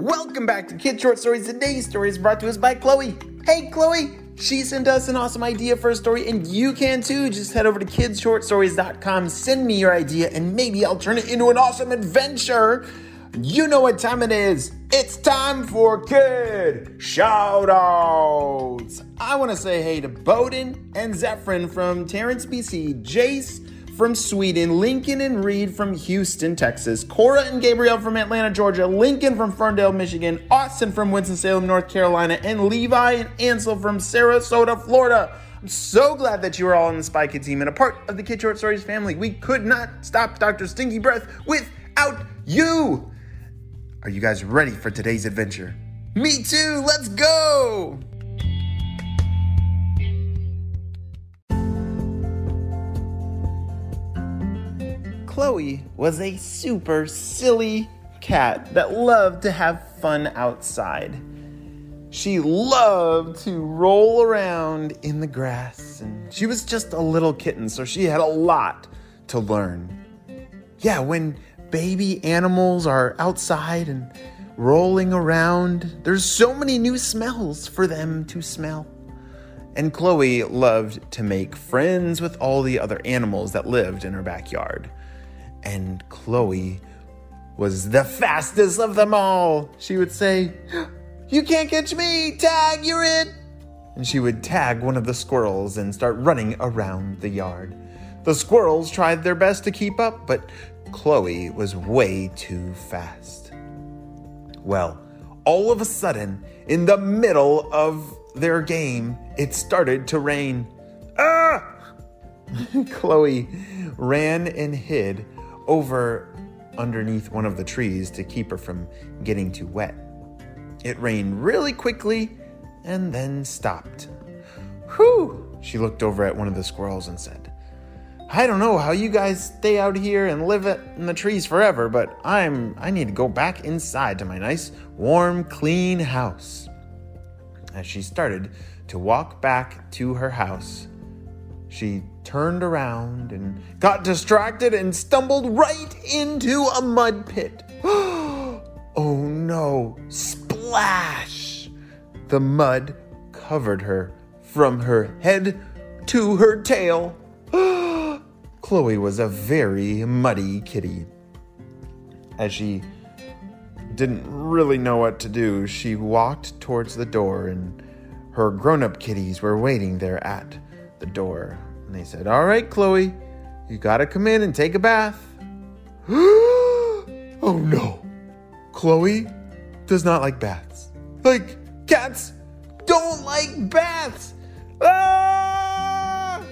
Welcome back to Kid Short Stories. Today's story is brought to us by Chloe. Hey, Chloe! She sent us an awesome idea for a story, and you can too. Just head over to kidshortstories.com, send me your idea, and maybe I'll turn it into an awesome adventure. You know what time it is. It's time for Kid Shoutouts. I want to say hey to Bowden and Zephyrin from Terrace, BC, Jace from Sweden, Lincoln and Reed from Houston, Texas, Cora and Gabriel from Atlanta, Georgia, Lincoln from Ferndale, Michigan, Austin from Winston-Salem, North Carolina, and Levi and Ansel from Sarasota, Florida. I'm so glad that you are all on the Spy Kid team and a part of the Kid Short Stories family. We could not stop Dr. Stinky Breath without you. Are you guys ready for today's adventure? Me too, let's go! Chloe was a super silly cat that loved to have fun outside. She loved to roll around in the grass, and she was just a little kitten, so she had a lot to learn. Yeah, when baby animals are outside and rolling around, there's so many new smells for them to smell. And Chloe loved to make friends with all the other animals that lived in her backyard and Chloe was the fastest of them all. She would say, You can't catch me! Tag, you're it! And she would tag one of the squirrels and start running around the yard. The squirrels tried their best to keep up, but Chloe was way too fast. Well, all of a sudden, in the middle of their game, it started to rain. Ah! Chloe ran and hid over underneath one of the trees to keep her from getting too wet. It rained really quickly and then stopped. Whew! She looked over at one of the squirrels and said, I don't know how you guys stay out here and live in the trees forever, but I'm I need to go back inside to my nice, warm, clean house. As she started to walk back to her house, she turned around and got distracted and stumbled right into a mud pit. oh no, splash! The mud covered her from her head to her tail. Chloe was a very muddy kitty. As she didn't really know what to do, she walked towards the door, and her grown up kitties were waiting there at the door. And they said, All right, Chloe, you gotta come in and take a bath. oh no. Chloe does not like baths. Like, cats don't like baths. Ah!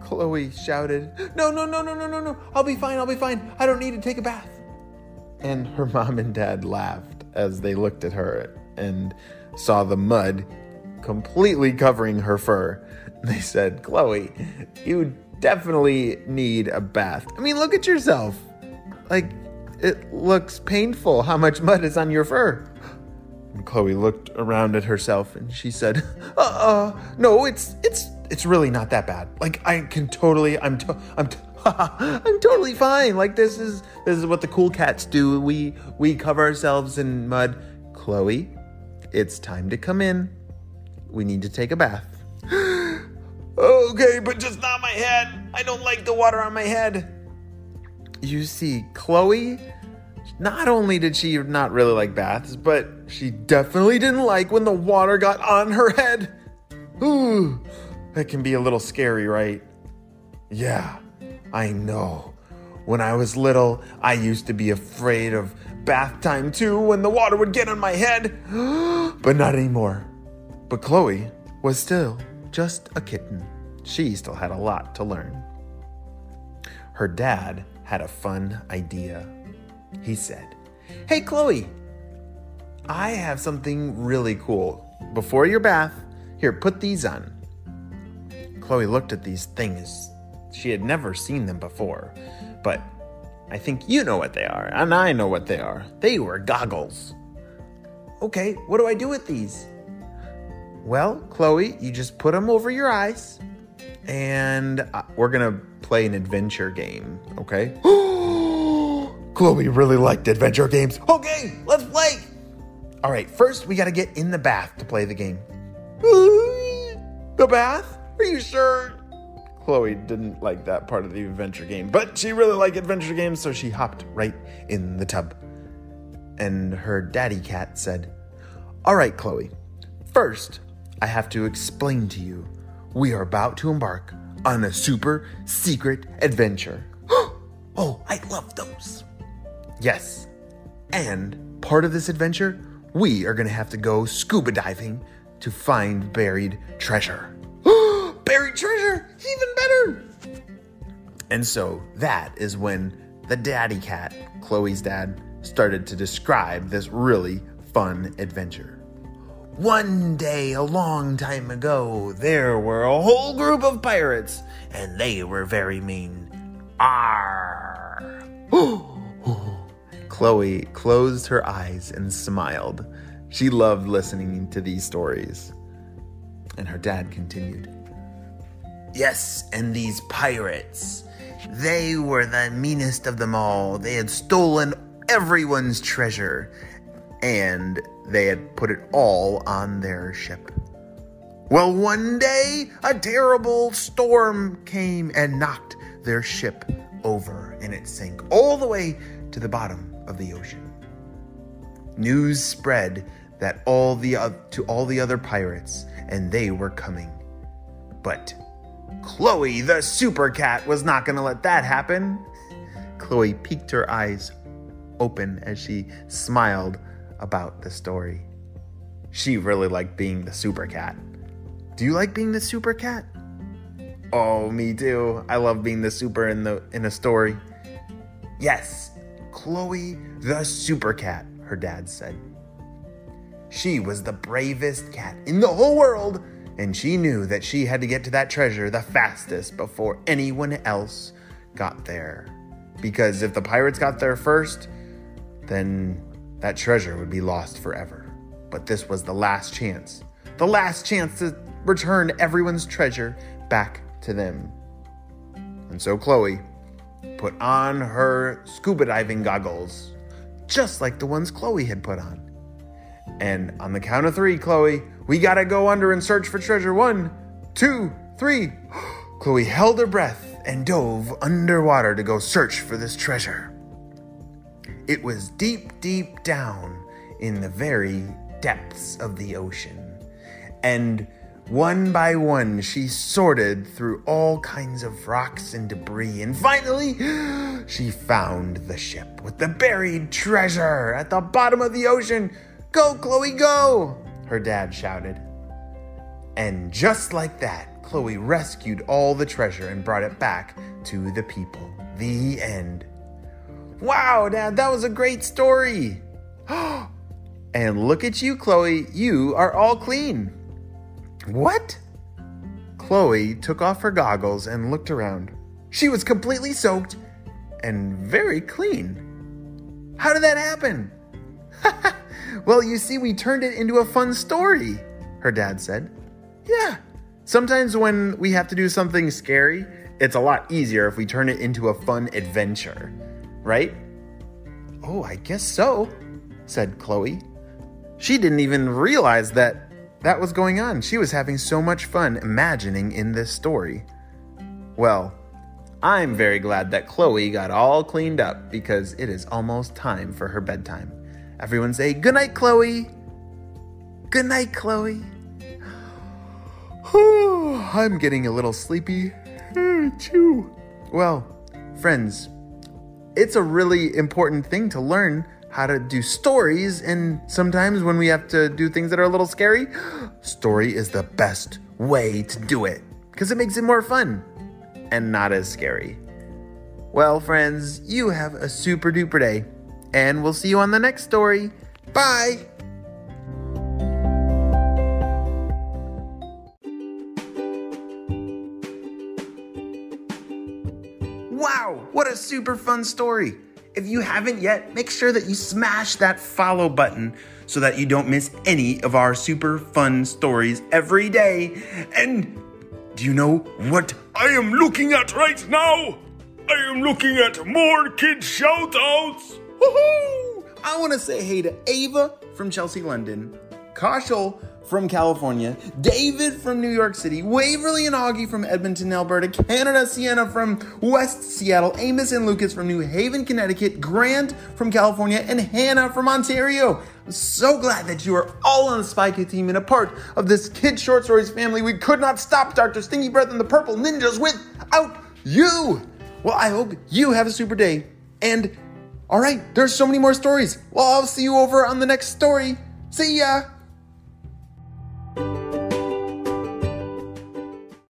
Chloe shouted, No, no, no, no, no, no, no. I'll be fine. I'll be fine. I don't need to take a bath. And her mom and dad laughed as they looked at her and saw the mud completely covering her fur. They said, Chloe, you definitely need a bath. I mean, look at yourself. Like, it looks painful how much mud is on your fur. And Chloe looked around at herself and she said, "Uh, uh no, it's it's it's really not that bad. Like I can totally, I'm to, I'm I'm totally fine. Like this is this is what the cool cats do. We we cover ourselves in mud. Chloe, it's time to come in. We need to take a bath. okay, but just not my head. I don't like the water on my head. You see, Chloe, not only did she not really like baths, but she definitely didn't like when the water got on her head. Ooh, that can be a little scary, right? Yeah, I know. When I was little, I used to be afraid of bath time too when the water would get on my head. but not anymore. But Chloe was still just a kitten. She still had a lot to learn. Her dad had a fun idea. He said, Hey, Chloe, I have something really cool. Before your bath, here, put these on. Chloe looked at these things. She had never seen them before, but I think you know what they are, and I know what they are. They were goggles. Okay, what do I do with these? Well, Chloe, you just put them over your eyes, and uh, we're gonna play an adventure game, okay? Chloe really liked adventure games. Okay, let's play. All right, first we got to get in the bath to play the game. the bath? Are you sure? Chloe didn't like that part of the adventure game, but she really liked adventure games, so she hopped right in the tub. And her daddy cat said, All right, Chloe, first I have to explain to you we are about to embark on a super secret adventure. oh, I love those. Yes. And part of this adventure, we are going to have to go scuba diving to find buried treasure. buried treasure! Even better! And so that is when the daddy cat, Chloe's dad, started to describe this really fun adventure. One day, a long time ago, there were a whole group of pirates, and they were very mean. Arr! Chloe closed her eyes and smiled. She loved listening to these stories. And her dad continued. Yes, and these pirates. They were the meanest of them all. They had stolen everyone's treasure, and they had put it all on their ship. Well, one day, a terrible storm came and knocked their ship over, and it sank all the way to the bottom of the ocean. News spread that all the uh, to all the other pirates, and they were coming. But Chloe, the super cat, was not going to let that happen. Chloe peeked her eyes open as she smiled about the story. She really liked being the super cat. Do you like being the super cat? Oh, me too. I love being the super in the in a story. Yes, Chloe the super cat, her dad said. She was the bravest cat in the whole world and she knew that she had to get to that treasure the fastest before anyone else got there. Because if the pirates got there first, then that treasure would be lost forever. But this was the last chance. The last chance to return everyone's treasure back to them. And so Chloe put on her scuba diving goggles, just like the ones Chloe had put on. And on the count of three, Chloe, we gotta go under and search for treasure. One, two, three. Chloe held her breath and dove underwater to go search for this treasure. It was deep, deep down in the very depths of the ocean. And one by one, she sorted through all kinds of rocks and debris, and finally, she found the ship with the buried treasure at the bottom of the ocean. Go, Chloe, go! Her dad shouted. And just like that, Chloe rescued all the treasure and brought it back to the people. The end. Wow, Dad, that was a great story. and look at you, Chloe. You are all clean. What? Chloe took off her goggles and looked around. She was completely soaked and very clean. How did that happen? Well, you see, we turned it into a fun story, her dad said. Yeah. Sometimes when we have to do something scary, it's a lot easier if we turn it into a fun adventure, right? Oh, I guess so, said Chloe. She didn't even realize that that was going on. She was having so much fun imagining in this story. Well, I'm very glad that Chloe got all cleaned up because it is almost time for her bedtime. Everyone say, Good night, Chloe. Good night, Chloe. I'm getting a little sleepy too. Well, friends, it's a really important thing to learn how to do stories, and sometimes when we have to do things that are a little scary, story is the best way to do it because it makes it more fun and not as scary. Well, friends, you have a super duper day and we'll see you on the next story. Bye! Wow, what a super fun story! If you haven't yet, make sure that you smash that follow button so that you don't miss any of our super fun stories every day. And do you know what I am looking at right now? I am looking at more kid shoutouts. Woohoo! I want to say hey to Ava, from Chelsea, London, Kaushal from California, David from New York City, Waverly and Augie from Edmonton, Alberta, Canada, Sienna from West Seattle, Amos and Lucas from New Haven, Connecticut, Grant from California, and Hannah from Ontario. I'm so glad that you are all on the Spy Kid team and a part of this Kid Short Stories family. We could not stop Dr. Stinky Breath and the Purple Ninjas without you. Well, I hope you have a super day. And all right, there's so many more stories. Well, I'll see you over on the next story. See ya.